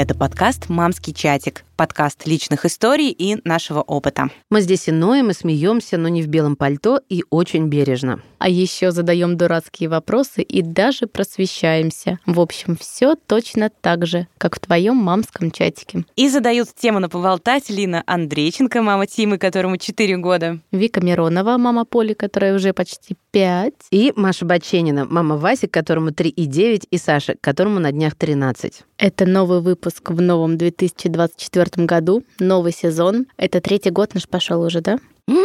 Это подкаст «Мамский чатик», подкаст личных историй и нашего опыта. Мы здесь и ноем, и смеемся, но не в белом пальто и очень бережно. А еще задаем дурацкие вопросы и даже просвещаемся. В общем, все точно так же, как в твоем мамском чатике. И задают тему на поболтать Лина Андрейченко, мама Тимы, которому 4 года. Вика Миронова, мама Поли, которая уже почти 5. И Маша Баченина, мама Васи, которому 3 и 9, и Саша, которому на днях 13. Это новый выпуск в новом 2024 году, новый сезон. Это третий год наш пошел уже, да?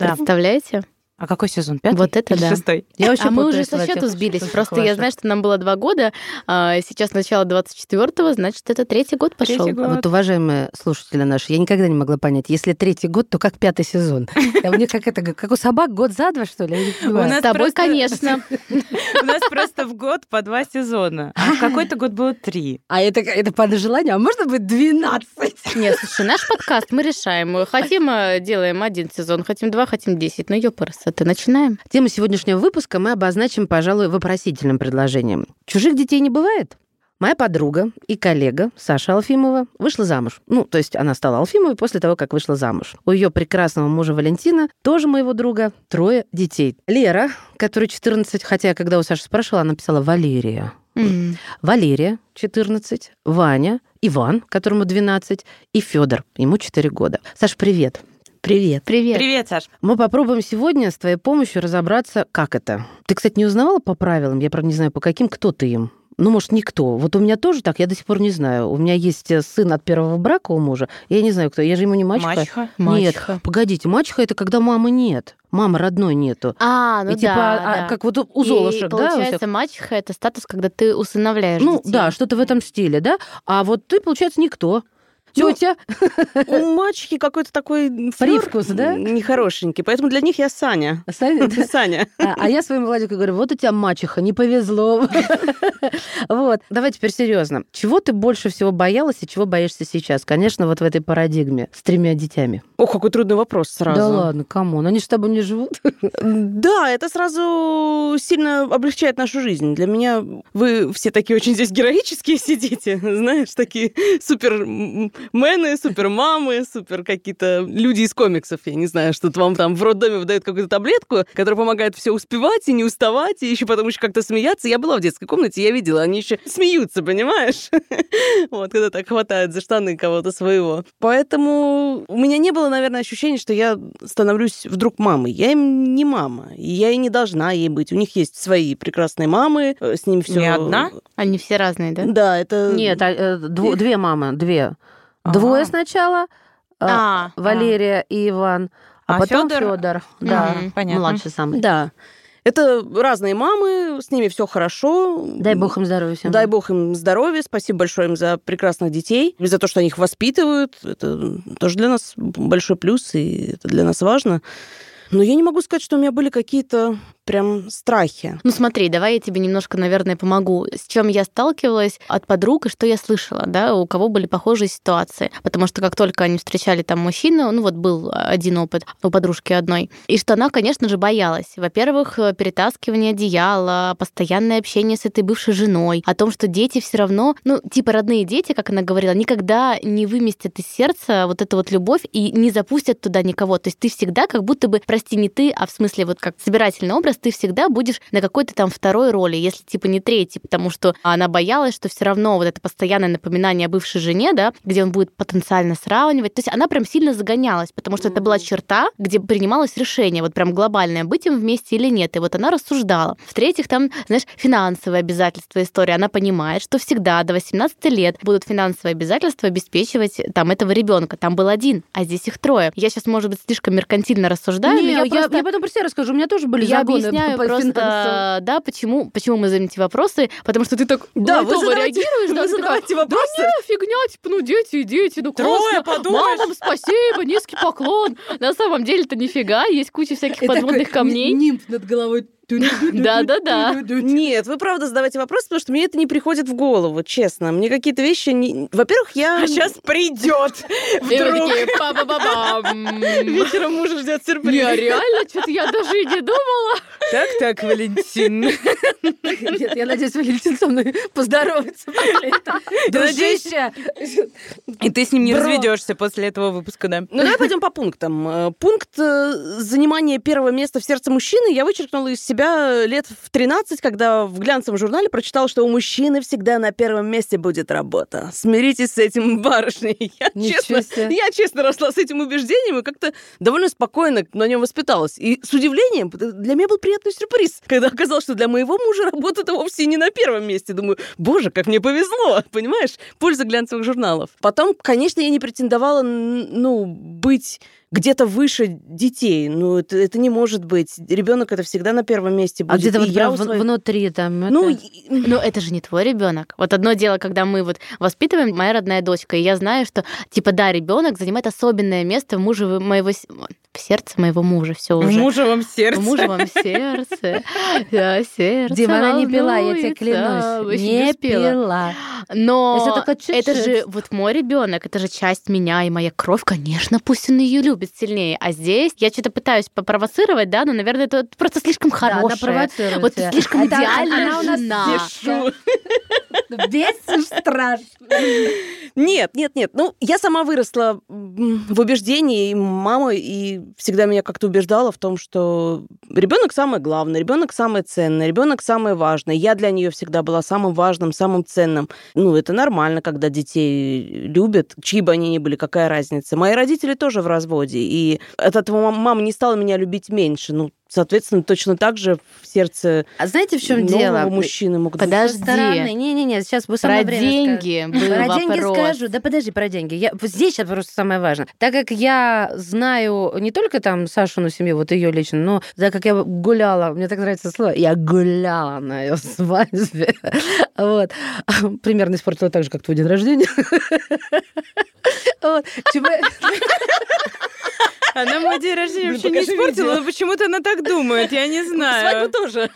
Да. Представляете? А какой сезон? Пятый? Вот это Или да. шестой? Я вообще а мы уже со счету сбились. шутках Просто я ваших. знаю, что нам было два года, а сейчас начало 24-го, значит, это третий год пошел. Третий год. Вот, уважаемые слушатели наши, я никогда не могла понять, если третий год, то как пятый сезон? А у них как это, как у собак год за два, что ли? Я С тобой, конечно. У нас просто в год по два сезона. А в какой-то год было три. А это, это по желанию, а можно быть 12? Нет, слушай, наш подкаст мы решаем. Хотим, э, делаем один сезон, хотим два, хотим десять. Ну, ёпарасы, ты начинаем? Тему сегодняшнего выпуска мы обозначим, пожалуй, вопросительным предложением. Чужих детей не бывает? Моя подруга и коллега Саша Алфимова вышла замуж. Ну, то есть она стала Алфимовой после того, как вышла замуж. У ее прекрасного мужа Валентина, тоже моего друга, трое детей. Лера, которой 14, хотя когда у Саши спрашивала, она писала Валерия. М. Валерия, 14, Ваня, Иван, которому 12, и Федор, ему 4 года. Саш, привет. Привет. Привет. Привет, Саш. Мы попробуем сегодня с твоей помощью разобраться, как это. Ты, кстати, не узнавала по правилам, я, правда, не знаю, по каким, кто ты им. Ну, может, никто. Вот у меня тоже так, я до сих пор не знаю. У меня есть э, сын от первого брака у мужа. Я не знаю, кто. Я же ему не мачеха. Мачеха. Мачеха. Нет, погодите, мачеха это когда мамы нет. Мамы родной нету. А, ну и типа, да, а, да. как вот у Золушек, И, да? у всех? получается, мачеха — это статус, когда ты усыновляешь Ну, детей. да, что-то в этом стиле, да? А вот ты, получается, никто. Ну, Тетя. У мачехи какой-то такой флёр Привкус, да? Нехорошенький. Поэтому для них я Саня. Саня, да? Саня. А, а я своему Владику говорю, вот у тебя мачеха, не повезло. Вот. Давай теперь серьезно. Чего ты больше всего боялась и чего боишься сейчас? Конечно, вот в этой парадигме с тремя детьми. Ох, какой трудный вопрос сразу. Да ладно, кому? Они же с тобой не живут. Да, это сразу сильно облегчает нашу жизнь. Для меня вы все такие очень здесь героические сидите, знаешь, такие супермены, супермамы, супер какие-то люди из комиксов. Я не знаю, что вам там в роддоме выдают какую-то таблетку, которая помогает все успевать и не уставать, и еще потом еще как-то смеяться. Я была в детской комнате, я видела, они еще смеются, понимаешь? Вот, когда так хватает за штаны кого-то своего. Поэтому у меня не было, наверное, ощущения, что я становлюсь вдруг мамой. Я им не мама, и я и не должна ей быть. У них есть свои прекрасные мамы, э, с ними все. Не одна? Они все разные, да? Да, это... Нет, а, э, две мамы, две. А. Двое сначала, а, А, Валерия и Иван, а, А потом? Федор, да, Мгм, понятно. младший самый. Да. Это разные мамы, с ними все хорошо. Дай бог им здоровья всем. Дай бог им здоровья, спасибо большое им за прекрасных детей, и за то, что они их воспитывают. Это тоже для нас большой плюс, и это для нас важно. Но я не могу сказать, что у меня были какие-то прям страхи. Ну смотри, давай я тебе немножко, наверное, помогу. С чем я сталкивалась от подруг и что я слышала, да, у кого были похожие ситуации. Потому что как только они встречали там мужчину, ну вот был один опыт у подружки одной, и что она, конечно же, боялась. Во-первых, э, перетаскивание одеяла, постоянное общение с этой бывшей женой, о том, что дети все равно, ну, типа родные дети, как она говорила, никогда не выместят из сердца вот эту вот любовь и не запустят туда никого. То есть ты всегда как будто бы, прости, не ты, а в смысле вот как собирательный образ, ты всегда будешь на какой-то там второй роли, если типа не третий, потому что она боялась, что все равно вот это постоянное напоминание о бывшей жене, да, где он будет потенциально сравнивать. То есть она прям сильно загонялась, потому что это была черта, где принималось решение, вот прям глобальное, быть им вместе или нет. И вот она рассуждала. В-третьих, там, знаешь, финансовые обязательства история. Она понимает, что всегда до 18 лет будут финансовые обязательства обеспечивать там этого ребенка. Там был один, а здесь их трое. Я сейчас, может быть, слишком меркантильно рассуждаю, Не, но я, я, просто... я потом про себя расскажу. У меня тоже были Я загоны объясняю по финансам. просто, да, почему, почему мы задаем эти вопросы, потому что ты так Да, вы задавайте- реагируешь, да, вы такая, задавайте вопросы. Да не, фигня, типа, ну дети дети, ну Трое, классно, подумаешь. мамам спасибо, низкий поклон. На самом деле-то нифига, есть куча всяких подводных камней. Нимф над головой. Да-да-да. Нет, вы правда задавайте вопросы, потому что мне это не приходит в голову, честно. Мне какие-то вещи... Не... Во-первых, я... А сейчас придет. Вдруг. Вечером мужа ждет сюрприз. Не, реально, что-то я даже и не думала. Так, так, Валентин. Нет, я надеюсь, Валентин со мной поздоровается. Дружище! И ты с ним не разведешься после этого выпуска, да? Ну, давай пойдем по пунктам. Пункт занимания первого места в сердце мужчины я вычеркнула из себя лет в 13, когда в глянцевом журнале прочитала, что у мужчины всегда на первом месте будет работа. Смиритесь с этим, барышни. Я Ничего честно, себе. я честно росла с этим убеждением и как-то довольно спокойно на нем воспиталась. И с удивлением, для меня был приятный сюрприз, когда оказалось, что для моего мужа работа-то вовсе не на первом месте. Думаю, боже, как мне повезло, понимаешь? Польза глянцевых журналов. Потом, конечно, я не претендовала, ну, быть где-то выше детей. Ну, это, это не может быть. Ребенок это всегда на первом месте будет. А где-то вот я в- своих- внутри там... Ну, это- и- Но это же не твой ребенок. Вот одно дело, когда мы вот воспитываем моя родная дочка, и я знаю, что типа да, ребенок занимает особенное место в муже моего в сердце моего мужа. Все В уже. мужевом сердце. В мужевом сердце. Да, сердце Дима, она не пила, я тебе клянусь. Не пила. Но это же вот мой ребенок, это же часть меня и моя кровь, конечно, пусть он ее любит сильнее. А здесь я что-то пытаюсь попровоцировать, да, но, наверное, это просто слишком Да, она хорошее. Вот слишком Это идеальная она у нас жена. Бесишь страшно. Нет, нет, нет. Ну, я сама выросла в убеждении, и мама и всегда меня как-то убеждала в том, что ребенок самое главное, ребенок самое ценное, ребенок самое важное. Я для нее всегда была самым важным, самым ценным. Ну, это нормально, когда детей любят, чьи бы они ни были, какая разница. Мои родители тоже в разводе, и от этого мам- мама не стала меня любить меньше. Ну, соответственно, точно так же в сердце А знаете, в чем дело? мужчины могут быть Подожди. Со стороны. Не-не-не, сейчас вы Про самое время деньги был Про деньги вопрос. скажу. Да подожди, про деньги. Я, вот здесь сейчас просто самое важное. Так как я знаю не только там Сашину семью, вот ее лично, но так как я гуляла, мне так нравится слово, я гуляла на ее свадьбе. Вот. Примерно испортила так же, как твой день рождения. Вот. Она мой день рождения Блин, вообще не испортила, видео. но почему-то она так думает, я не знаю. Свадьбу тоже.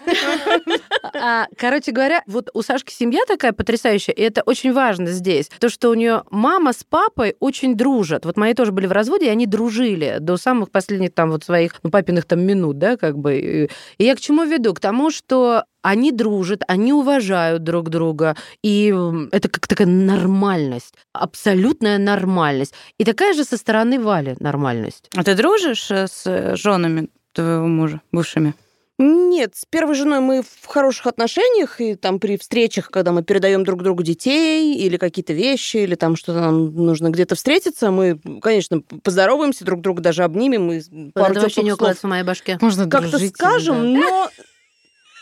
А, Короче говоря, вот у Сашки семья такая потрясающая, и это очень важно здесь. То, что у нее мама с папой очень дружат. Вот мои тоже были в разводе, и они дружили до самых последних там вот своих, ну, папиных там минут, да, как бы. И я к чему веду? К тому, что они дружат, они уважают друг друга, и это как такая нормальность, абсолютная нормальность. И такая же со стороны Вали нормальность. А ты дружишь э, с женами твоего мужа, бывшими? Нет, с первой женой мы в хороших отношениях, и там при встречах, когда мы передаем друг другу детей или какие-то вещи, или там что-то нам нужно где-то встретиться, мы, конечно, поздороваемся друг друга, даже обнимем и Вот пару это вообще не укладывается в моей башке. Можно как-то скажем, да. но...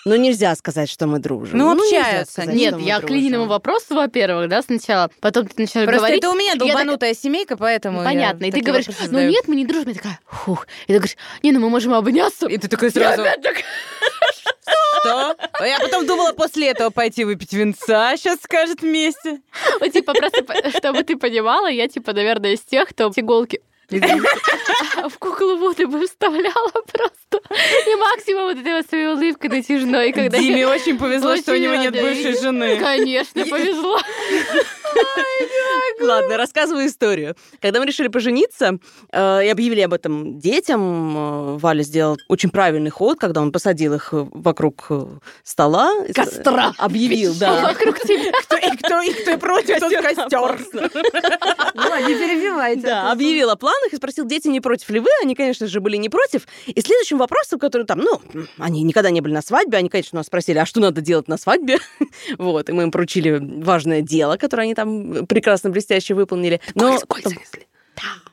Но нельзя сказать, что мы дружим. Ну, нельзя общаются. сказать, Нет, я к. Лининому вопросу, во-первых, да, сначала, потом ты начинаешь Просто говорить. это у меня я долбанутая семейка, поэтому я Понятно. И ты говоришь, ну задаю. нет, мы не дружим. Я такая, фух. И ты говоришь, не, ну мы можем обняться. И ты такой сразу... Что? А я потом думала после этого пойти выпить винца, сейчас скажет вместе. Вот, типа, просто, чтобы ты понимала, я, типа, наверное, из тех, кто иголки в куклу воды бы вставляла просто. И максимум вот этой вот своей улыбкой натяжной. Когда Диме очень повезло, что у него нет бывшей жены. Конечно, повезло. Ладно, рассказываю историю. Когда мы решили пожениться э, и объявили об этом детям, э, Валя сделал очень правильный ход, когда он посадил их вокруг э, стола. Костра. Объявил, да. Вокруг тебя. Кто, и кто, и кто против, тот костер. Ну, не перебивайте. Да, объявил о планах и спросил, дети не против ли вы? Они, конечно же, были не против. И следующим вопросом, который там, ну, они никогда не были на свадьбе, они, конечно, нас спросили, а что надо делать на свадьбе? Вот, и мы им поручили важное дело, которое они там прекрасно, блестяще выполнили. Но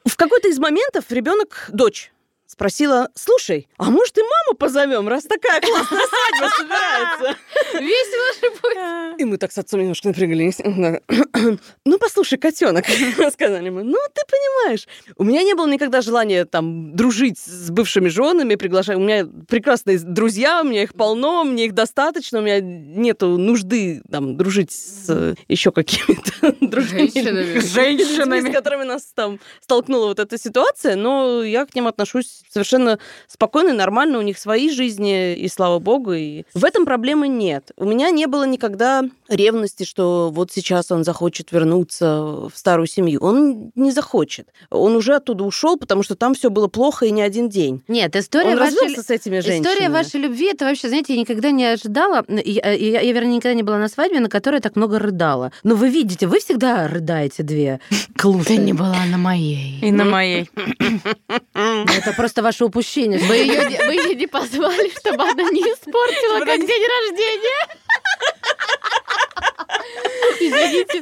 в какой-то из моментов ребенок, дочь, спросила, слушай, а может и маму позовем, раз такая классная свадьба собирается? Весело же будет. И мы так с отцом немножко напряглись. Ну, послушай, котенок, сказали мы. Ну, ты понимаешь, у меня не было никогда желания там дружить с бывшими женами, приглашать. У меня прекрасные друзья, у меня их полно, мне их достаточно, у меня нету нужды там дружить с еще какими-то другими женщинами. с которыми нас там столкнула вот эта ситуация, но я к ним отношусь совершенно спокойно, нормально, у них свои жизни, и слава богу, и в этом проблемы нет. У меня не было никогда ревности, что вот сейчас он захочет вернуться в старую семью. Он не захочет. Он уже оттуда ушел, потому что там все было плохо и не один день. Нет, история Он вашей... развелся с этими женщинами. История вашей любви, это вообще, знаете, я никогда не ожидала, я, я, я, вернее, никогда не была на свадьбе, на которой я так много рыдала. Но вы видите, вы всегда рыдаете две клуши. Ты не была на моей. И на моей. Это просто ваше упущение. Вы ее, вы ее не позвали, чтобы она не испортила как день рождения. Извините.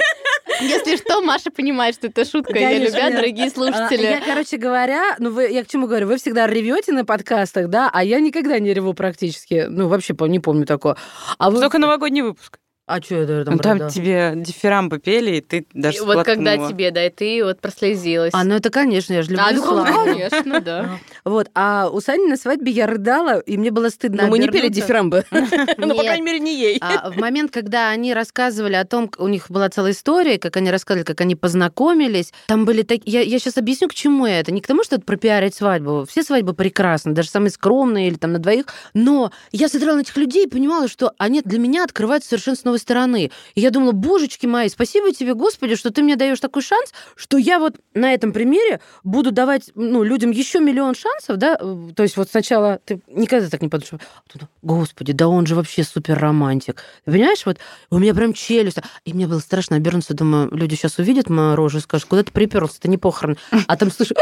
Если что, Маша понимает, что это шутка. Я Конечно, любя, я- дорогие А, слушатели. Я, короче говоря, ну вы, я к чему говорю, вы всегда ревете на подкастах, да, а я никогда не реву практически. Ну, вообще не помню такого. А вы... Только новогодний выпуск. А что это там? Ну, Там тебе дифирамбы пели, и ты даже И вот когда тебе, да, и ты вот прослезилась. А, ну это, конечно, я же люблю А, ну, конечно, да. Вот, а у Сани на свадьбе я рыдала, и мне было стыдно Но мы не пели дифирамбы. Ну, по крайней мере, не ей. А в момент, когда они рассказывали о том, у них была целая история, как они рассказывали, как они познакомились, там были такие... Я, я сейчас объясню, к чему это. Не к тому, что это пропиарить свадьбу. Все свадьбы прекрасны, даже самые скромные или там на двоих. Но я смотрела на этих людей и понимала, что они для меня открываются совершенно с новой стороны. И я думала, божечки мои, спасибо тебе, Господи, что ты мне даешь такой шанс, что я вот на этом примере буду давать ну, людям еще миллион шансов, да, то есть вот сначала ты никогда так не подумаешь, а господи, да он же вообще супер романтик. Понимаешь, вот у меня прям челюсть. И мне было страшно обернуться, думаю, люди сейчас увидят мою рожу и скажут, куда ты приперлся, это не похорон. А там слышу,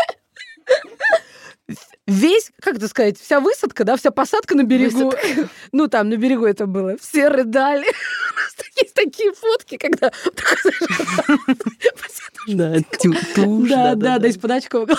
весь, как это сказать, вся высадка, да, вся посадка на берегу. Ну, там, на берегу это было. Все рыдали. У нас Есть такие фотки, когда... Да, тушь, Да, да, да, из-под очков.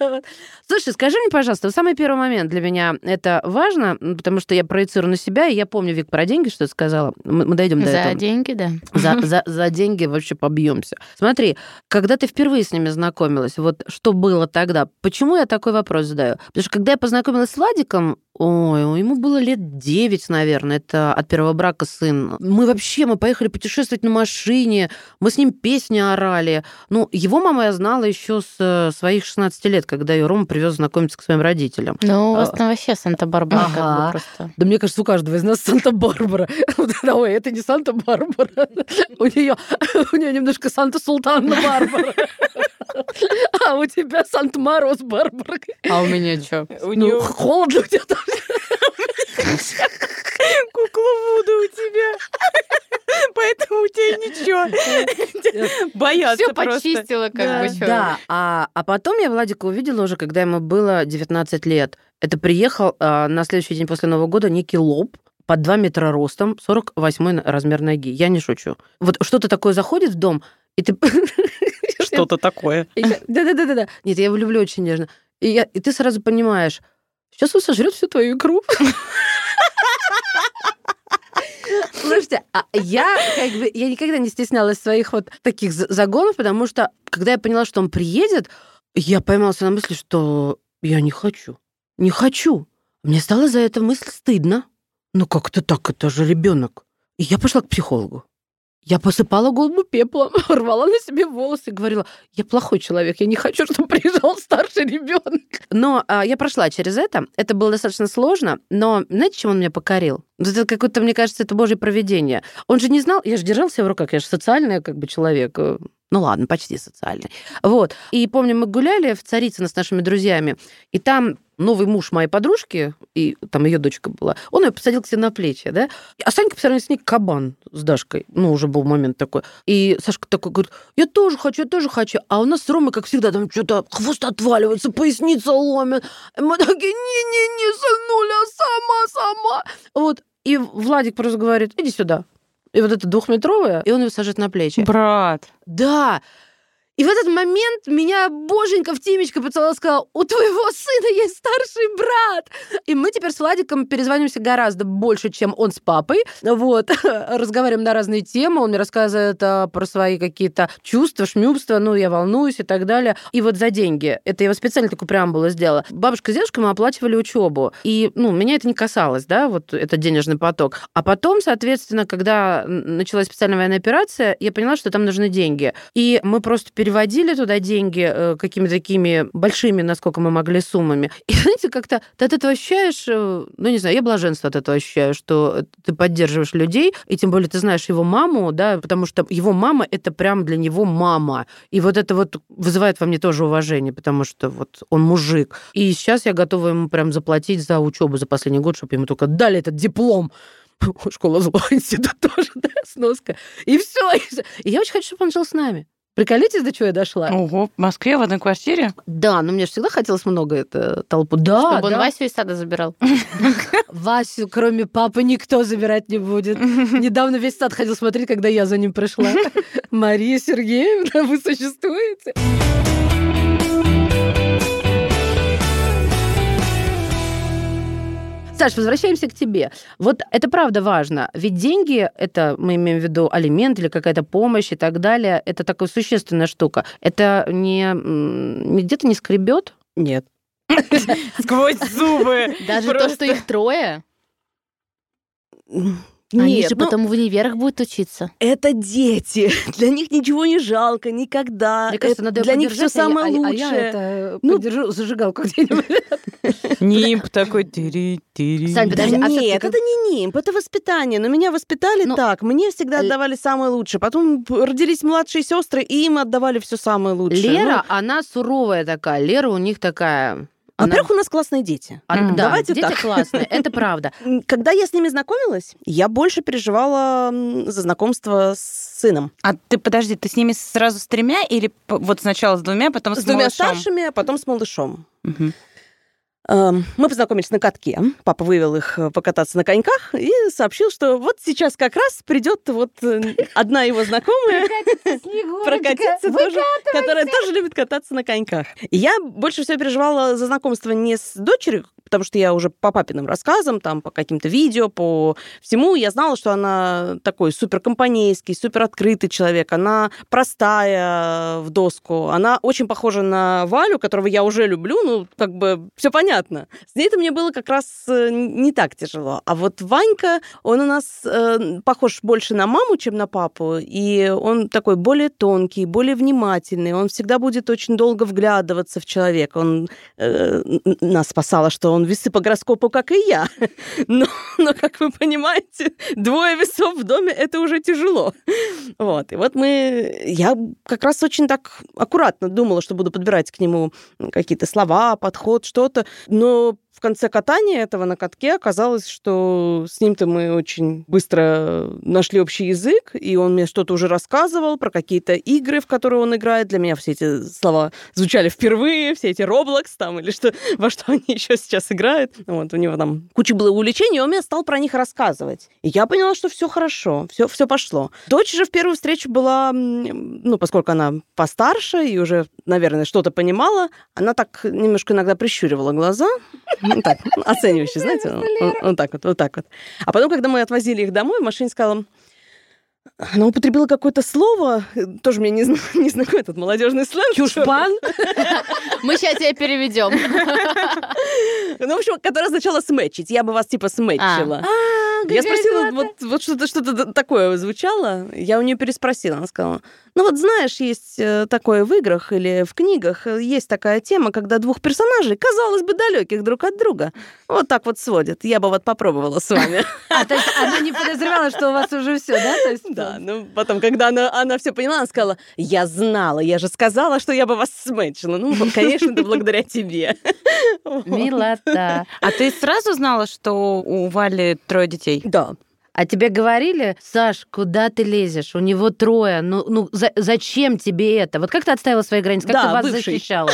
Вот. Слушай, скажи мне, пожалуйста, самый первый момент для меня это важно, м, потому что я проецирую на себя, и я помню, Вик, про деньги, что ты сказала. Мы, дойдем до За этого. деньги, да. За, за, за деньги вообще побьемся. Смотри, когда ты впервые с ними знакомилась, вот что было тогда? Почему я такой вопрос задаю? Потому что когда я познакомилась с Владиком, ой, ему было лет 9, наверное, это от первого брака сын. Мы вообще, мы поехали путешествовать на машине, мы с ним песни орали. Ну, его мама я знала еще с э, своих 16 лет, когда ее Рома привез знакомиться к своим родителям. Ну, у А. вас там вообще Санта-Барбара как Ага. бы просто. Да мне кажется, у каждого из нас Санта-Барбара. Ой, это не Санта-Барбара. У нее, у нее немножко Санта-Султанна-Барбара. А у тебя Санта-Мороз-Барбара. А у меня что? У Ну, нее холодно у тебя там. кукла Вуду у тебя. Поэтому у тебя ничего. Боятся Все почистила, как бы что. Да, а, а потом я Владика увидела уже, когда ему было 19 лет. Это приехал а, на следующий день после Нового года некий лоб под 2 метра ростом, 48 размер ноги. Я не шучу. Вот что-то такое заходит в дом, и ты... Что-то такое. Да-да-да-да. Нет, я его люблю очень нежно. И, я- и ты сразу понимаешь, сейчас он сожрет всю твою икру. Слушайте, а я как бы я никогда не стеснялась своих вот таких за- загонов, потому что когда я поняла, что он приедет, я поймалась на мысли, что я не хочу. Не хочу. Мне стало за это мысль стыдно. Ну как это так? Это же ребенок. И я пошла к психологу. Я посыпала голову пеплом, рвала на себе волосы, говорила, я плохой человек, я не хочу, чтобы приезжал старший ребенок. Но а, я прошла через это. Это было достаточно сложно, но знаете, чем он меня покорил? Это какое-то, мне кажется, это божье проведение. Он же не знал, я же держала себя в руках, я же социальный как бы человек. Ну ладно, почти социальный. Вот. И помню, мы гуляли в Царицыно с нашими друзьями, и там новый муж моей подружки, и там ее дочка была, он ее посадил к себе на плечи, да? А Санька по сравнению с ней кабан с Дашкой. Ну, уже был момент такой. И Сашка такой говорит, я тоже хочу, я тоже хочу. А у нас с Ромой, как всегда, там что-то хвост отваливается, поясница ломит. И мы такие, не-не-не, сынуля, сама, сама. Вот. И Владик просто говорит, иди сюда. И вот это двухметровое, и он ее сажает на плечи. Брат. Да. И в этот момент меня боженька в темечко поцеловала, сказала, у твоего сына есть старший брат. И мы теперь с Владиком перезваниваемся гораздо больше, чем он с папой. Вот. Разговариваем на разные темы. Он мне рассказывает а, про свои какие-то чувства, шмюбства, ну, я волнуюсь и так далее. И вот за деньги. Это я его специально такую преамбулу сделала. Бабушка с дедушкой мы оплачивали учебу. И, ну, меня это не касалось, да, вот этот денежный поток. А потом, соответственно, когда началась специальная военная операция, я поняла, что там нужны деньги. И мы просто перевели переводили туда деньги э, какими-то такими большими, насколько мы могли, суммами. И, знаете, как-то ты от этого ощущаешь, э, ну, не знаю, я блаженство от этого ощущаю, что ты поддерживаешь людей, и тем более ты знаешь его маму, да, потому что его мама — это прям для него мама. И вот это вот вызывает во мне тоже уважение, потому что вот он мужик. И сейчас я готова ему прям заплатить за учебу за последний год, чтобы ему только дали этот диплом. Школа злого институт тоже, да, сноска. И все. И я очень хочу, чтобы он жил с нами. Приколитесь, до чего я дошла? Ого, в Москве в одной квартире? Да, но мне же всегда хотелось много это толпу. Да, Чтобы он да. Васю из сада забирал. Васю, кроме папы, никто забирать не будет. Недавно весь сад ходил смотреть, когда я за ним пришла. Мария Сергеевна, вы существуете? Саш, возвращаемся к тебе. Вот это правда важно. Ведь деньги, это мы имеем в виду алимент или какая-то помощь и так далее, это такая существенная штука. Это не, не где-то не скребет? Нет. Сквозь зубы. Даже то, что их трое, Нет, они же ну, потом в универах будут учиться. это дети. Для них ничего не жалко никогда. Мне кажется, надо для них все поддержать, а я- самое а я- лучшее. А я это Ну, подержу зажигалку где-нибудь. Нимб такой тири-тири. Сань, Да подожди, а всё-таки нет, как- это не нимб, это воспитание. Но меня воспитали Ну, так. Мне всегда отдавали самое лучшее. Потом родились младшие сестры, и им отдавали все самое лучшее. Лера, она суровая такая. Лера у них такая... Ну, она- во-первых, у нас классные дети. да, Давайте дети так. классные, это правда. Когда я с ними знакомилась, я больше переживала за знакомство с сыном. А ты, подожди, ты с ними сразу с тремя или вот сначала с двумя, потом с, С двумя малышом? старшими, а потом с малышом. Мгм. Эм, Мы познакомились на катке. Папа вывел их э, покататься на коньках и сообщил, что вот сейчас как раз придет вот э, одна его знакомая прокатиться тоже, которая тоже любит кататься на коньках. Я больше всего переживала за знакомство не с дочерью, потому что я уже по папиным рассказам, там, по каким-то видео, по всему, я знала, что она такой суперкомпанейский, супероткрытый человек, она простая в доску, она очень похожа на Валю, которого я уже люблю, ну, как бы все понятно. С ней-то мне было как раз э, не так тяжело. А вот Ванька, он у нас э, похож больше на маму, чем на папу, и он такой более тонкий, более внимательный, он всегда будет очень долго вглядываться в человека. Он э, нас спасало, что он весы по гороскопу, как и я. Но, но, как вы понимаете, двое весов в доме это уже тяжело. Вот. И вот мы... Я как раз очень так аккуратно думала, что буду подбирать к нему какие-то слова, подход, что-то. Но в конце катания этого на катке оказалось, что с ним-то мы очень быстро нашли общий язык, и он мне что-то уже рассказывал про какие-то игры, в которые он играет. Для меня все эти слова звучали впервые, все эти Roblox там, или что, во что они еще сейчас играют. Вот, у него там куча было увлечений, и он мне стал про них рассказывать. И я поняла, что все хорошо, все, все пошло. Дочь же в первую встречу была, ну, поскольку она постарше и уже, наверное, что-то понимала, она так немножко иногда прищуривала глаза, ну, так, оценивающе, знаете, вот, вот так вот, вот так вот. А потом, когда мы отвозили их домой, в машине сказала, она употребила какое-то слово, тоже мне не, зна- не знакомый этот молодежный сленг. Чушпан? Мы сейчас тебя переведем. Ну, в общем, которое означало сметчить. Я бы вас типа сметчила. Я спросила, вот, что-то что такое звучало. Я у нее переспросила. Она сказала, ну вот знаешь, есть э, такое в играх или в книгах, э, есть такая тема, когда двух персонажей, казалось бы, далеких друг от друга, вот так вот сводят. Я бы вот попробовала с вами. А, то есть она не подозревала, что у вас уже все, да? То есть, Да, ну потом, когда она, она все поняла, она сказала, я знала, я же сказала, что я бы вас сметчила. Ну, конечно, это благодаря тебе. Милота. А ты сразу знала, что у Вали трое детей? Да. А тебе говорили, Саш, куда ты лезешь? У него трое. Ну, ну за- зачем тебе это? Вот как ты отставила свои границы? Как Да, ты вас бывший. защищала?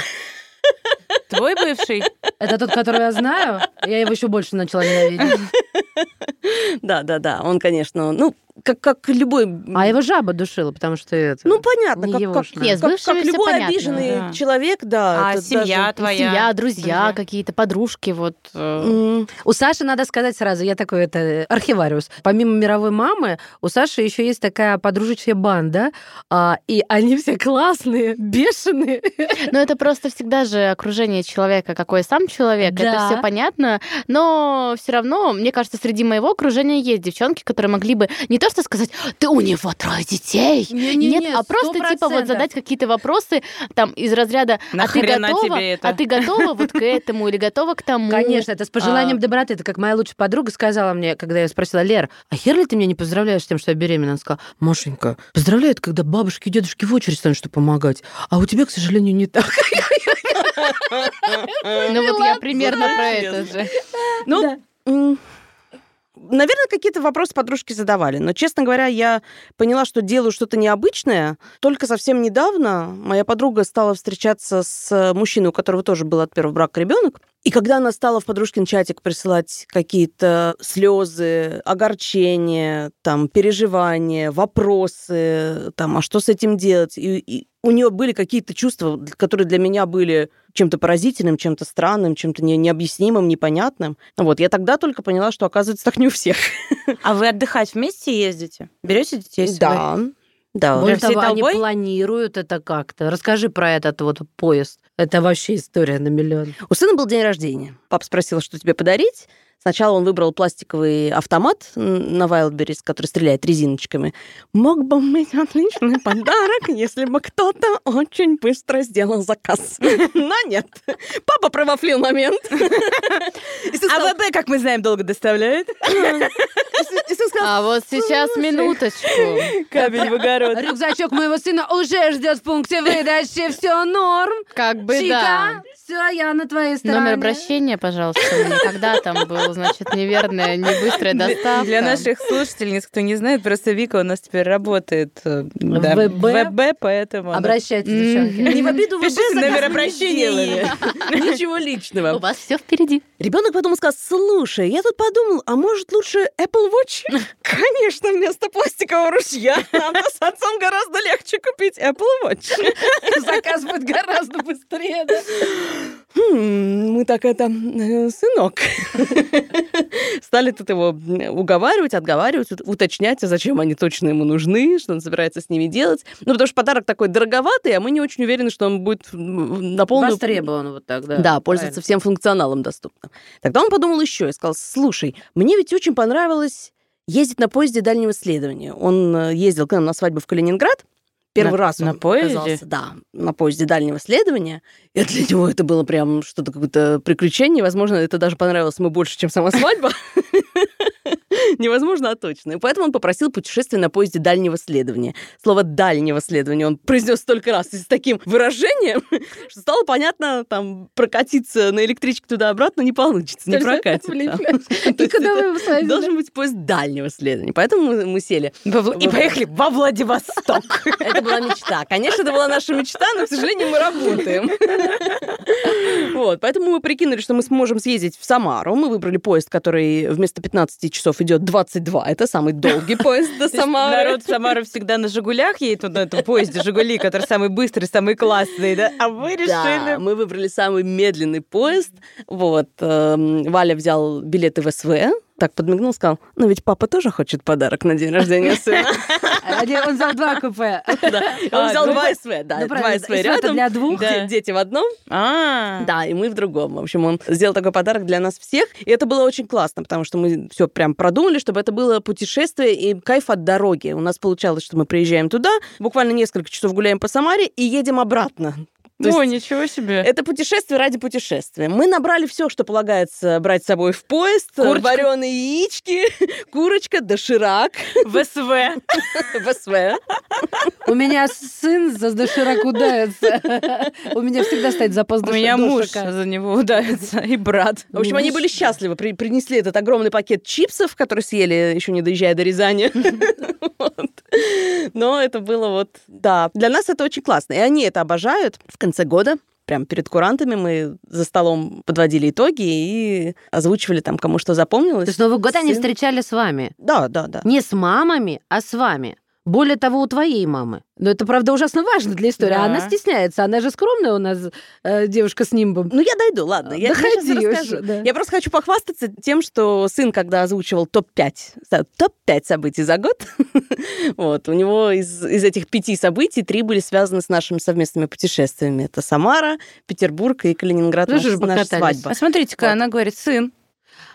Твой бывший? Это тот, который я знаю? Я его еще больше начала ненавидеть. Да, да, да. Он, конечно, ну, как, как любой... А его жаба душила, потому что это... Ну, понятно, не как, его как. Нет, как- как любой понятно, обиженный да. человек, да. А это семья даже- твоя? Семья, друзья, какие-то подружки, вот. М, У Саши, надо сказать сразу, я такой это архивариус. Помимо мировой мамы, у Саши еще есть такая подружечья банда, а, и они все классные, бешеные. Но это просто всегда же окружение человека, какой сам человек. Это Да. все понятно. Но все равно, мне кажется, среди моего окружения есть девчонки, которые могли бы не то просто сказать, ты у него трое детей. Не-не-не, Нет, а просто типа вот 100%. задать какие-то вопросы там из разряда, а ты готова, тебе это? а ты готова вот к этому или готова к тому? Конечно, это с пожеланием А. доброты. Это как моя лучшая подруга сказала мне, когда я спросила, Лер, а хер ли ты меня не поздравляешь с тем, что я беременна? Она сказала, Машенька, поздравляют, когда бабушки и дедушки в очередь станут, чтобы помогать. А у тебя, к сожалению, не так. Ну вот я примерно про это же. Ну, наверное, какие-то вопросы подружки задавали. Но, честно говоря, я поняла, что делаю что-то необычное. Только совсем недавно моя подруга стала встречаться с мужчиной, у которого тоже был от первого брака ребенок. И когда она стала в подружкин чатик присылать какие-то слезы, огорчения, там, переживания, вопросы, там, а что с этим делать? И, и у нее были какие-то чувства, которые для меня были чем-то поразительным, чем-то странным, чем-то не- необъяснимым, непонятным. Вот, я тогда только поняла, что, оказывается, так не у всех. А вы отдыхать вместе ездите? Берете детей? с собой? Да, да. Более того, они толпой? планируют это как-то. Расскажи про этот вот поезд. Это вообще история на миллион. У сына был день рождения. Папа спросил, что тебе подарить. Сначала он выбрал пластиковый автомат на Wildberries, который стреляет резиночками. Мог бы быть отличный подарок, если бы кто-то очень быстро сделал заказ. Но нет. Папа провафлил момент. А ВБ, как мы знаем, долго доставляет. А вот сейчас минуточку. Кабель в огород. Рюкзачок моего сына уже ждет в пункте выдачи. Все норм. Как бы да. Все, я на твоей стороне. Номер обращения, пожалуйста. Когда там был, значит, неверная, не быстрая доставка. для наших слушательниц, кто не знает, просто Вика у нас теперь работает э, да, В ВБ. ВБ, поэтому... Обращайтесь, девчонки. не в обиду, бы номер обращения. Ничего У личного. вас все впереди. Ребенок потом сказал, слушай, я тут подумал, а может лучше Apple Watch? Конечно, вместо пластикового ручья нам с отцом гораздо легче купить Apple Watch. Заказ будет гораздо быстрее. да? Хм, мы так это, э, сынок. Стали тут его уговаривать, отговаривать, ут- уточнять, а зачем они точно ему нужны, что он собирается с ними делать. Ну, потому что подарок такой дороговатый, а мы не очень уверены, что он будет на полную... Востребован вот так, да. Да, пользоваться всем функционалом доступным. Тогда он подумал еще и сказал, слушай, мне ведь очень понравилось ездить на поезде дальнего следования. Он э, ездил к нам на свадьбу в Калининград, Первый На- раз на он поезде? оказался, да, на поезде дальнего следования. И для него это было прям что-то, какое-то приключение. Возможно, это даже понравилось ему больше, чем сама свадьба. Невозможно, а точно. И поэтому он попросил путешествие на поезде дальнего следования. Слово «дальнего следования» он произнес столько раз и с таким выражением, что стало понятно, там, прокатиться на электричке туда-обратно не получится, не прокатится. То И есть куда это вы его свозили? Должен быть поезд дальнего следования. Поэтому мы, сели. И поехали во Владивосток. Это была мечта. Конечно, это была наша мечта, но, к сожалению, мы работаем. Вот, поэтому мы прикинули, что мы сможем съездить в Самару. Мы выбрали поезд, который вместо 15 часов идет 22. Это самый долгий поезд до Самары. Народ в Самару всегда на «Жигулях» едет, на этом поезде «Жигули», который самый быстрый, самый классный, да? А вы Да, решили... мы выбрали самый медленный поезд. Вот. эм, Валя взял билеты в СВ, так подмигнул, сказал, ну ведь папа тоже хочет подарок на день рождения сына. Один- Он взял два купе. Он А, взял ну, два СВ, да, Ну, два СВ рядом. для двух? Де- Дети в одном, А, Да, и мы в другом. В общем, он сделал такой подарок для нас всех. И это было очень классно, потому что мы все прям продумали, чтобы это было путешествие и кайф от дороги. У нас получалось, что мы приезжаем туда, буквально несколько часов гуляем по Самаре и едем обратно. То Ой, есть ничего себе. это путешествие ради путешествия. Мы набрали все, что полагается брать с собой в поезд. Курочка. Вареные яички, курочка, доширак, В СВ. в СВ. У меня сын за доширак удается. У меня всегда стоит запас У меня муж доширака. за него удавится, и брат. В общем, они были счастливы. При- принесли этот огромный пакет чипсов, который съели, еще не доезжая до Рязани. Но это было вот... Да, для нас это очень классно. И они это обожают. В конце года прям перед курантами мы за столом подводили итоги и озвучивали там, кому что запомнилось. То есть Новый год они Сын- встречали с вами. Да, да, да. Не с мамами, а с вами. Более того, у твоей мамы. Но это, правда, ужасно важно для истории. Да. Она стесняется. Она же скромная у нас э, девушка с нимбом. Ну, я дойду, ладно. Я, я Доходи уж, расскажу. да. Я просто хочу похвастаться тем, что сын, когда озвучивал топ-5, со- топ-5 событий за год, вот, у него из, из этих пяти событий три были связаны с нашими совместными путешествиями. Это Самара, Петербург и Калининград, Ну, наша, же наша свадьба. А смотрите-ка, Вот. она говорит, сын.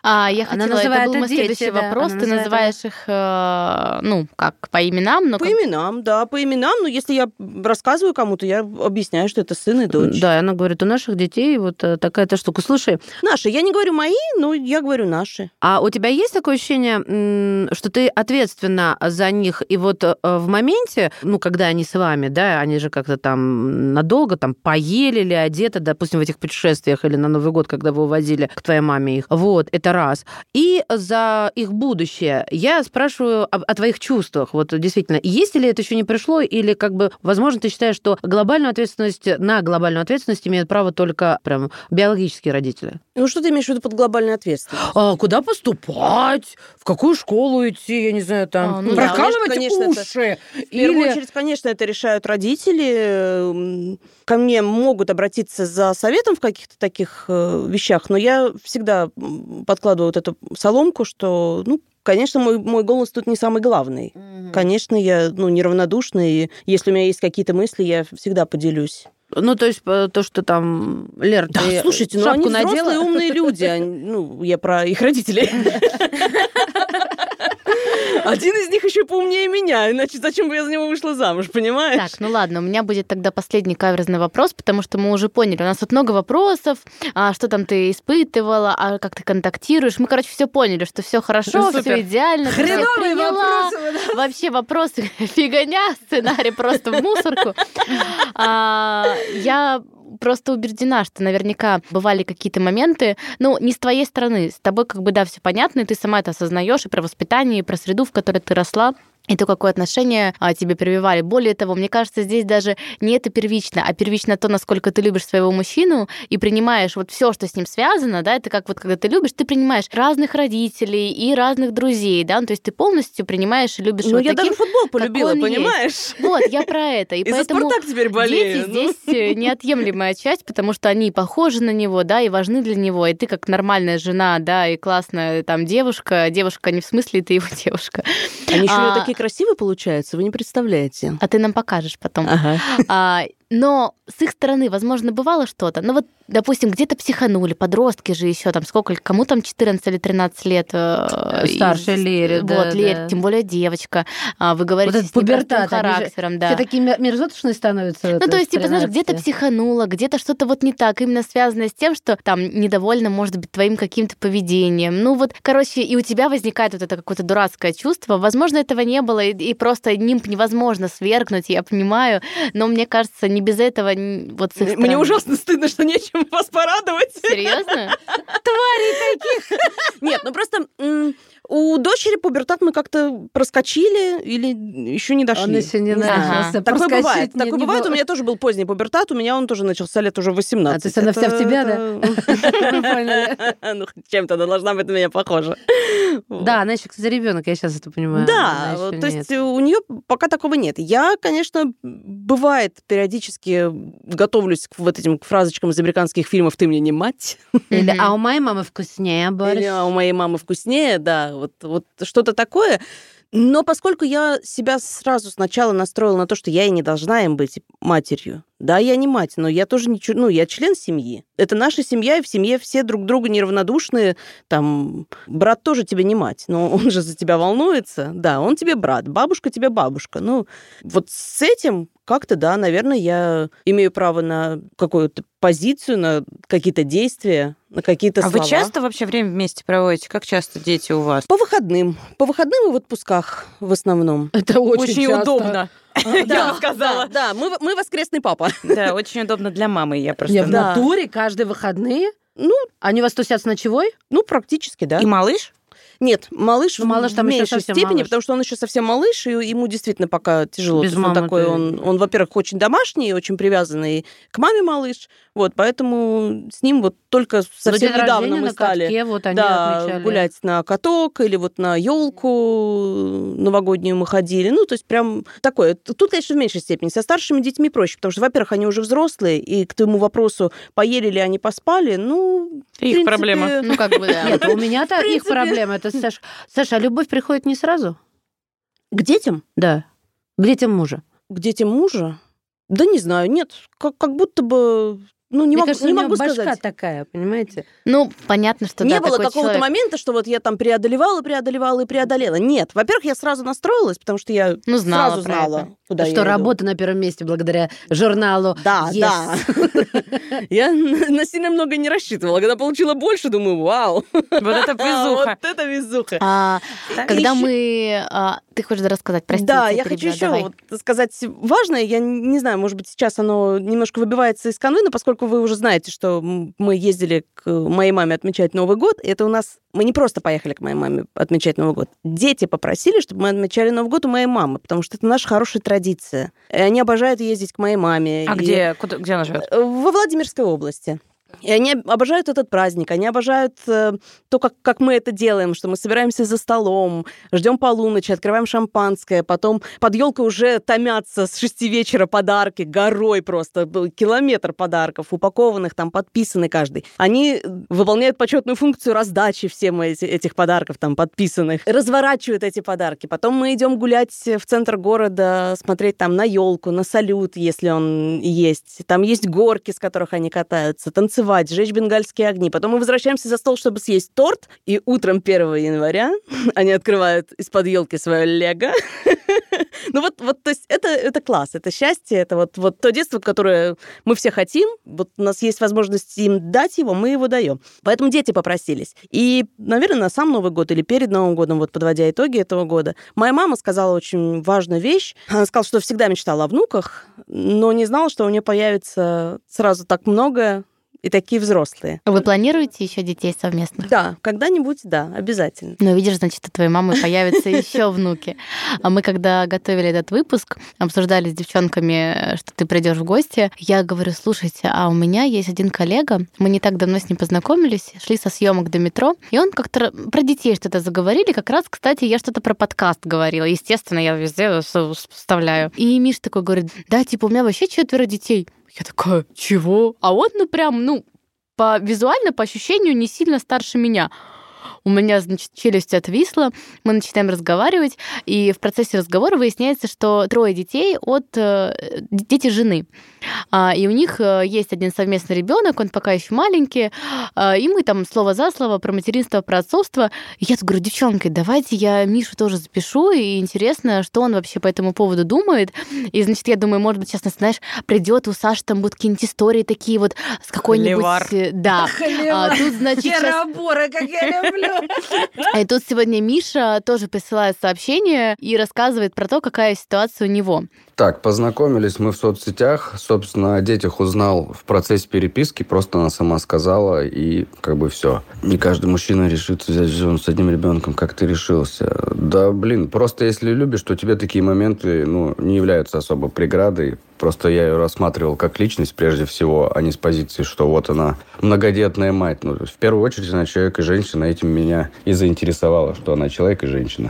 А, я Она хотела, называет это был мой дети, следующий да, вопрос. она Ты называешь их, э, ну, как, по именам, но По как- именам, да, по именам. Но если я рассказываю кому-то, я объясняю, что это сын и дочь. Да, она говорит, у наших детей вот э, такая-то штука. Слушай, Наши. Я не говорю мои, но я говорю наши. а у тебя есть такое ощущение, что ты ответственна за них, и вот э, в моменте, ну, когда они с вами, да, они же как-то там надолго там поели или одеты, допустим, в этих путешествиях или на Новый год, когда вы увозили к твоей маме их. Вот, это раз. И за их будущее я спрашиваю о, о твоих чувствах. Вот действительно, есть ли это еще не пришло, или как бы, возможно, ты считаешь, что глобальную ответственность, на глобальную ответственность имеют право только прям биологические родители? Ну, что ты имеешь в виду под глобальной ответственностью? А куда поступать? В какую школу идти? Я не знаю, там А, ну да, прокалывать конечно, это- уши. В первую Или... очередь, конечно, это решают родители. М, Ко мне могут обратиться за советом в каких-то таких э, вещах, но я всегда м, подкладываю вот эту соломку, что, ну, конечно, мой, мой голос тут не самый главный. Конечно, я ну, неравнодушна, и если у меня есть какие-то мысли, я всегда поделюсь. Ну, то есть то, что там, Лер, Да, ты слушайте, ну шапку они взрослые надела? умные люди. ну, я про их родителей. Один из них еще поумнее меня, иначе зачем бы я за него вышла замуж, понимаешь? Так, ну ладно, у меня будет тогда последний каверзный вопрос, потому что мы уже поняли, у нас тут много вопросов, а, что там ты испытывала, а как ты контактируешь. Мы, короче, все поняли, что все хорошо, Супер. все идеально. Хреновые вопросы. Вообще вопросы фигоня, сценарий просто в мусорку. А, Я просто убеждена, что наверняка бывали какие-то моменты, ну, не с твоей стороны, с тобой как бы, да, все понятно, и ты сама это осознаешь и про воспитание, и про среду, в которой ты росла, и то, какое отношение а, тебе прививали. Более того, мне кажется, здесь даже не это первично, а первично то, насколько ты любишь своего мужчину и принимаешь вот все, что с ним связано, да, это как вот когда ты любишь, ты принимаешь разных родителей и разных друзей, да, ну, то есть ты полностью принимаешь и любишь Ну, его я таким, даже футбол полюбила, он есть. понимаешь? Вот, я про это. И, И поэтому Спартак теперь болею. дети ну. здесь э, неотъемлемая часть, потому что они похожи на него, да, и важны для него. И ты как нормальная жена, да, и классная там девушка, девушка не в смысле ты его девушка. Они еще А- такие красивые получаются, вы не представляете. А ты нам покажешь потом. Ага. А, но с их стороны, возможно, бывало что-то. Ну вот, допустим, где-то психанули, подростки же еще там сколько, кому там 14 или 13 лет. э, Старше Лере, да, Вот, Лере, да. тем более девочка. А, Вы говорите этот с же характером, да. Все такие мер- мерзотушные становятся. Ну, то есть, типа, знаешь, где-то психанула, где-то что-то вот не так, именно связанное с тем, что там недовольна, может быть, твоим каким-то поведением. Ну, вот, короче, и у тебя возникает вот это какое-то дурацкое чувство. Возможно, этого не было, и, и просто нимб невозможно свергнуть, я понимаю, но мне кажется, не без этого вот с их Мне ужасно стыдно, что нечем вас порадовать. Серьезно? Нет, ну просто у дочери пубертат мы как-то проскочили или еще не дошли. Он еще не начался. Такое Проскочить бывает. не- Такое не бывает. было. У меня тоже был поздний пубертат. У меня он тоже начался лет уже 18. А, то есть она вся в тебя, да? Ну, чем-то она должна быть на меня похожа. Да, она еще, кстати, ребенок, я сейчас это понимаю. Да, то есть у нее пока такого нет. Я, конечно, бывает периодически готовлюсь к вот этим фразочкам из американских фильмов «ты мне не мать», Или, а у моей мамы вкуснее борщ. или «а у моей мамы вкуснее», да, вот, вот что-то такое. Но поскольку я себя сразу сначала настроила на то, что я и не должна им быть матерью, да, я не мать, но я тоже не... Ну, я член семьи. Это наша семья, и в семье все друг другу неравнодушные. Там, брат тоже тебе не мать, но он же за тебя волнуется. Да, он тебе брат, бабушка тебе бабушка. Ну, вот с этим как-то, да, наверное, я имею право на какую-то позицию, на какие-то действия, на какие-то А слова. вы часто вообще время вместе проводите? Как часто дети у вас? По выходным. По выходным и в отпусках в основном. Это очень, Очень часто. удобно. Я Да, бы сказала. Да, да, мы, мы воскресный папа. Да, очень удобно для мамы, я просто... Я в натуре каждые выходные? Ну, Они у вас тусят с ночевой? ну, практически, да. И малыш? Нет, малыш, Ну, малыш в там ещё меньшей степени, малыш. потому что он еще совсем малыш, и ему действительно пока тяжело. Без есть он мамы такой, ты- он, он, во-первых, очень домашний, очень привязанный к маме малыш, вот, поэтому с ним вот только совсем день недавно рождения мы на стали катке, вот они да, отмечали. гулять на каток или вот на елку новогоднюю мы ходили. Ну, то есть прям такое. Тут, конечно, в меньшей степени. Со старшими детьми проще, потому что, во-первых, они уже взрослые, и к твоему вопросу, поели ли они, поспали, ну... в Их принципе, проблема. Ну, как бы, да. Нет, у меня-то В их проблема. Это Саша. Саша, а любовь приходит не сразу? К детям? Да. К детям мужа. К детям мужа? Да не знаю, нет. Как, как будто бы ну, не Мне могу, кажется, не могу башка сказать. такая, понимаете? Ну, понятно, что не да, было какого-то человек. момента, что вот я там преодолевала, преодолевала и преодолела. Нет. Во-первых, я сразу настроилась, потому что я Ну, знала сразу знала, это. куда я что иду. работа на первом месте благодаря журналу. Да, Yes. да. Я на сильно много не рассчитывала. Когда получила больше, думаю, вау. Вот это везуха. Вот это везуха. А, когда мы... ты хочешь рассказать? Прости, да, я хочу еще давай. вот сказать важное. Я не знаю, может быть, сейчас оно немножко выбивается из канвы, но поскольку вы уже знаете, что мы ездили к моей маме отмечать Новый год, это у нас... Мы не просто поехали к моей маме отмечать Новый год. Дети попросили, чтобы мы отмечали Новый год у моей мамы, потому что это наша хорошая традиция. И они обожают ездить к моей маме. А И- где, куда, где она живет? Во Владимирской области. И они обожают этот праздник, они обожают э, то, как, как мы это делаем, что мы собираемся за столом, ждем полуночи, открываем шампанское, потом под елкой уже томятся с шести вечера подарки, горой просто, километр подарков, упакованных, там, подписаны каждый. Они э, выполняют почетную функцию раздачи всем эти- этих подарков, там, подписанных, разворачивают эти подарки. Потом мы идем гулять в центр города, смотреть там на елку, на салют, если он есть. Там есть горки, с которых они катаются, танцевать, жечь бенгальские огни. Потом мы возвращаемся за стол, чтобы съесть торт. И утром 1 января они открывают из-под елки свое лего. Ну вот, вот, то есть это, это класс, это счастье, это вот, вот то детство, которое мы все хотим, вот у нас есть возможность им дать его, мы его даем. Поэтому дети попросились. И, наверное, на сам Новый год или перед Новым годом, вот подводя итоги этого года, моя мама сказала очень важную вещь. Она сказала, что всегда мечтала о внуках, но не знала, что у нее появится сразу так много и такие взрослые. Вы планируете еще детей совместных? Да, когда-нибудь, да, обязательно. Ну, видишь, значит, у твоей мамы появятся еще внуки. А мы, когда готовили этот выпуск, обсуждали с девчонками, что ты придешь в гости, я говорю, слушайте, а у меня есть один коллега, мы не так давно с ним познакомились, шли со съемок до метро, и он как-то про детей что-то заговорили. Как раз, кстати, я что-то про подкаст говорила. Естественно, я везде вставляю. И Миш такой говорит, да, типа, у меня вообще четверо детей. Я такая, чего? А он, ну, прям, ну, по визуально, по ощущению, не сильно старше меня. У меня, значит, челюсть отвисла, мы начинаем разговаривать, и в процессе разговора выясняется, что трое детей от э, дети жены. А, и у них э, есть один совместный ребенок, он пока еще маленький, а, и мы там слово за слово про материнство, про отцовство. И я говорю, девчонки, давайте я Мишу тоже запишу, и интересно, что он вообще по этому поводу думает. И, значит, я думаю, может быть, сейчас, знаешь, придет у Саши там будут какие-нибудь истории такие вот с какой-нибудь... Холивар. э, Да. А, тут, значит, Керабора, как я люблю. И тут сегодня Миша тоже присылает сообщение и рассказывает про то, какая ситуация у него. Так, познакомились мы в соцсетях. Собственно, о детях узнал в процессе переписки. Просто она сама сказала, и как бы все. Не каждый мужчина решится взять жену с одним ребенком, как ты решился. Да, блин, просто если любишь, то тебе такие моменты, ну, не являются особо преградой. Просто я ее рассматривал как личность прежде всего, а не с позиции, что вот она многодетная мать. Ну, в первую очередь она человек и женщина. Этим меня и заинтересовало, что она человек и женщина.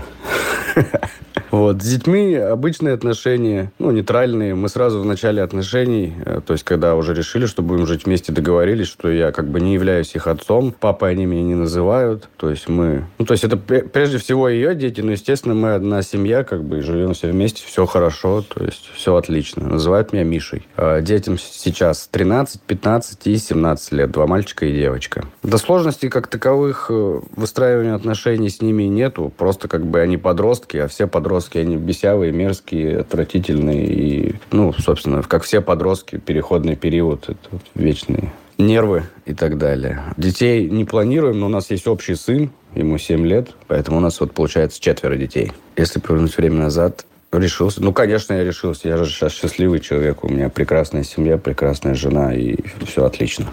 Вот. С детьми обычные отношения, ну, нейтральные. Мы сразу в начале отношений, э, то есть, когда уже решили, что будем жить вместе, договорились, что я как бы не являюсь их отцом. Папой они меня не называют. То есть, мы... Ну, то есть, это пре- прежде всего ее дети, но, естественно, мы одна семья, как бы, и живем все вместе, все хорошо, то есть, все отлично. Называют меня Мишей. А детям сейчас 13, 15 и 17 лет. Два мальчика и девочка. До сложностей как таковых э, выстраивания отношений с ними нету. Просто как бы они подростки, а все подростки, они бесявые, мерзкие, отвратительные. И, ну, собственно, как все подростки, переходный период, это вечные нервы и так далее. Детей не планируем, но у нас есть общий сын, ему 7 лет, поэтому у нас вот получается четверо детей. Если повернуть время назад, решился. Ну, конечно, я решился. Я же сейчас счастливый человек. У меня прекрасная семья, прекрасная жена, и все отлично.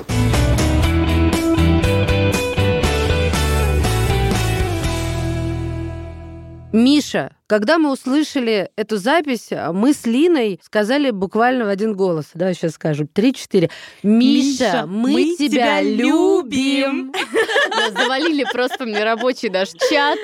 Миша, когда мы услышали эту запись, мы с Линой сказали буквально в один голос. Да, сейчас скажу. Три-четыре. Миша, мы, тебя, любим. Да, Завалили просто мне рабочий наш чат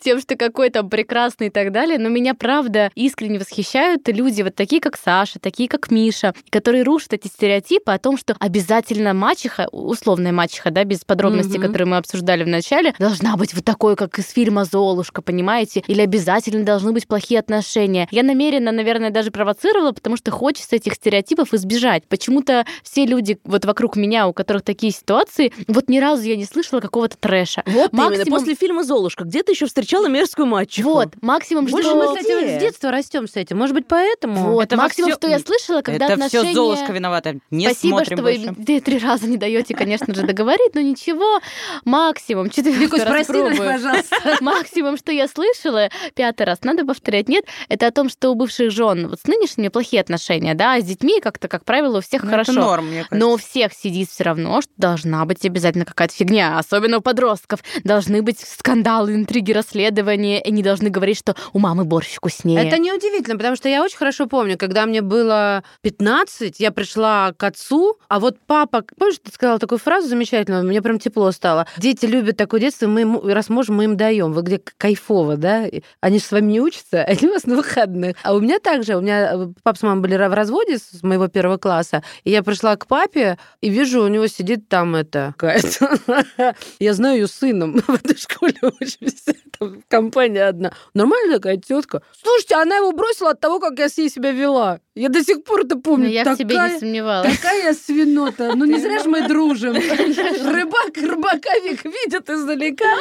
тем, что какой там прекрасный и так далее. Но меня, правда, искренне восхищают люди вот такие, как Саша, такие, как Миша, которые рушат эти стереотипы о том, что обязательно мачеха, условная мачеха, да, без подробностей, которые мы обсуждали в начале, должна быть вот такой, как из фильма «Золушка», понимаете? Или обязательно должны быть плохие отношения. Я намеренно, наверное, даже провоцировала, потому что хочется этих стереотипов избежать. Почему-то все люди вот вокруг меня, у которых такие ситуации, вот ни разу я не слышала какого-то трэша. Вот именно, Максимум- после фильма «Золушка», где ты еще встречала мерзкую мачеху? Вот, максимум, Больше что... мы, кстати, с детства растем с этим. Может быть, поэтому? Вот, Это максимум, всё- что я слышала, когда Это отношения... все Золушка виновата. Не Спасибо, смотрим что вы больше. ты три раза не даете, конечно же, договорить, но ничего, максимум четвертый раз прости пожалуйста. Максимум, что я слышала, пятый раз, надо повторять, нет, это о том, что у бывших жен вот с нынешними плохие отношения, да, а с детьми как-то, как правило, у всех Ну, хорошо. Это норм, мне кажется. Но у всех сидит все равно, что должна быть обязательно какая-то фигня, особенно у подростков. Должны быть скандалы, интриги, расследования, и не должны говорить, что у мамы борщ вкуснее. Это неудивительно, потому что я очень хорошо помню, когда мне было 15, я пришла к отцу, а вот папа, помнишь, ты сказала такую фразу замечательную, мне прям тепло стало. Дети любят такое детство, мы ему, раз можем, мы им даем. Вы где кайфово, да? Они же с вами не учатся, они у вас на выходных. А у меня также, у меня э, папа с мамой были в разводе с моего первого класса, и я пришла к папе и вижу, у него сидит там это... Я знаю ее сыном в этой школе учимся, там компания одна. Нормальная такая тетка. Слушайте, она его бросила от того, как я с ней себя вела. Я до сих пор это Но помню. я в тебе не Такая- сомневалась. Такая свинота. Ну, не зря же мы дружим. Рыбак рыбаковик видит издалека.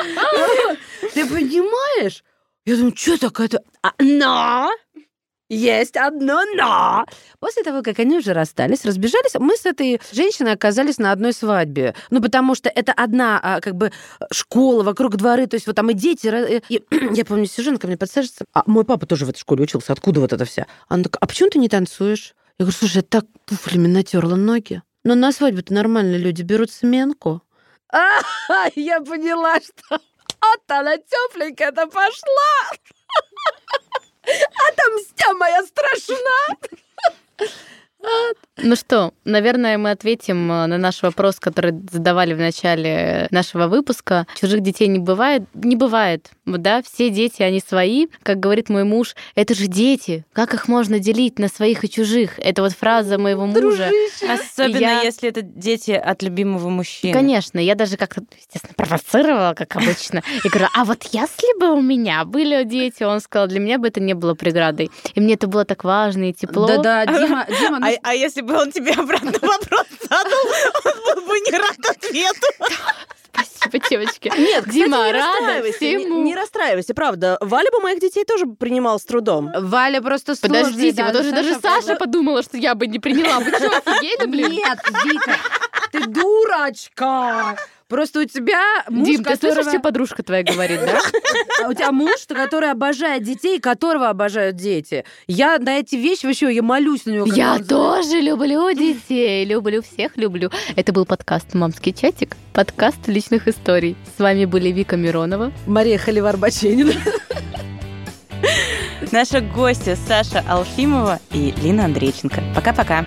Ты понимаешь? Я думаю, что такое-то? А, Но! Есть одно но. После того, как они уже расстались, разбежались, мы с этой женщиной оказались на одной свадьбе. Ну, потому что это одна, а, как бы, школа вокруг дворы, то есть вот там и дети. и- я помню, сижу, ко мне подсаживается. А мой папа тоже в этой школе учился. Откуда вот это вся? Она такая, а почему ты не танцуешь? Я говорю, слушай, я так туфлями натерла ноги. Но на свадьбу-то нормальные люди берут сменку. А, я поняла, что вот она тепленькая-то пошла. Отомстя моя страшна. Ну что, наверное, мы ответим э, на наш вопрос, который задавали в начале нашего выпуска. Чужих детей не бывает? Не бывает. Да, все дети, они свои. Как говорит мой муж, это же дети. Как их можно делить на своих и чужих? Это вот фраза моего мужа. Особенно, Я- если это дети от любимого мужчины. Конечно, я даже как-то, естественно, провоцировала, как обычно. И говорю, а вот если бы у меня были дети, он сказал, для меня бы это не было преградой. И мне это было так важно и тепло. Да-да, Дима, Дима, ну А, а если бы он тебе обратно вопрос задал, он был бы не рад ответу. Спасибо, девочки. Нет, кстати, Дима, не рада расстраивайся, не, всему. не расстраивайся, правда. Валя бы моих детей тоже принимал с трудом. Валя просто сложный, Подождите, да, вот уже даже Саша подумала, что я бы не приняла. Вы что, офигели, блин? Нет, Вика, ты дурочка. Просто у тебя муж, Дим, ты слышишь, которого- что подружка твоя говорит, да? А у тебя муж, который обожает детей, которого обожают дети. Я на эти вещи вообще, я молюсь на него. Я тоже люблю детей, люблю всех, люблю. Это был подкаст «Мамский чатик», подкаст личных историй. С вами были Вика Миронова. Мария Халивар-Баченина. Наши гости Саша Алфимова и Лина Андрейченко. Пока-пока.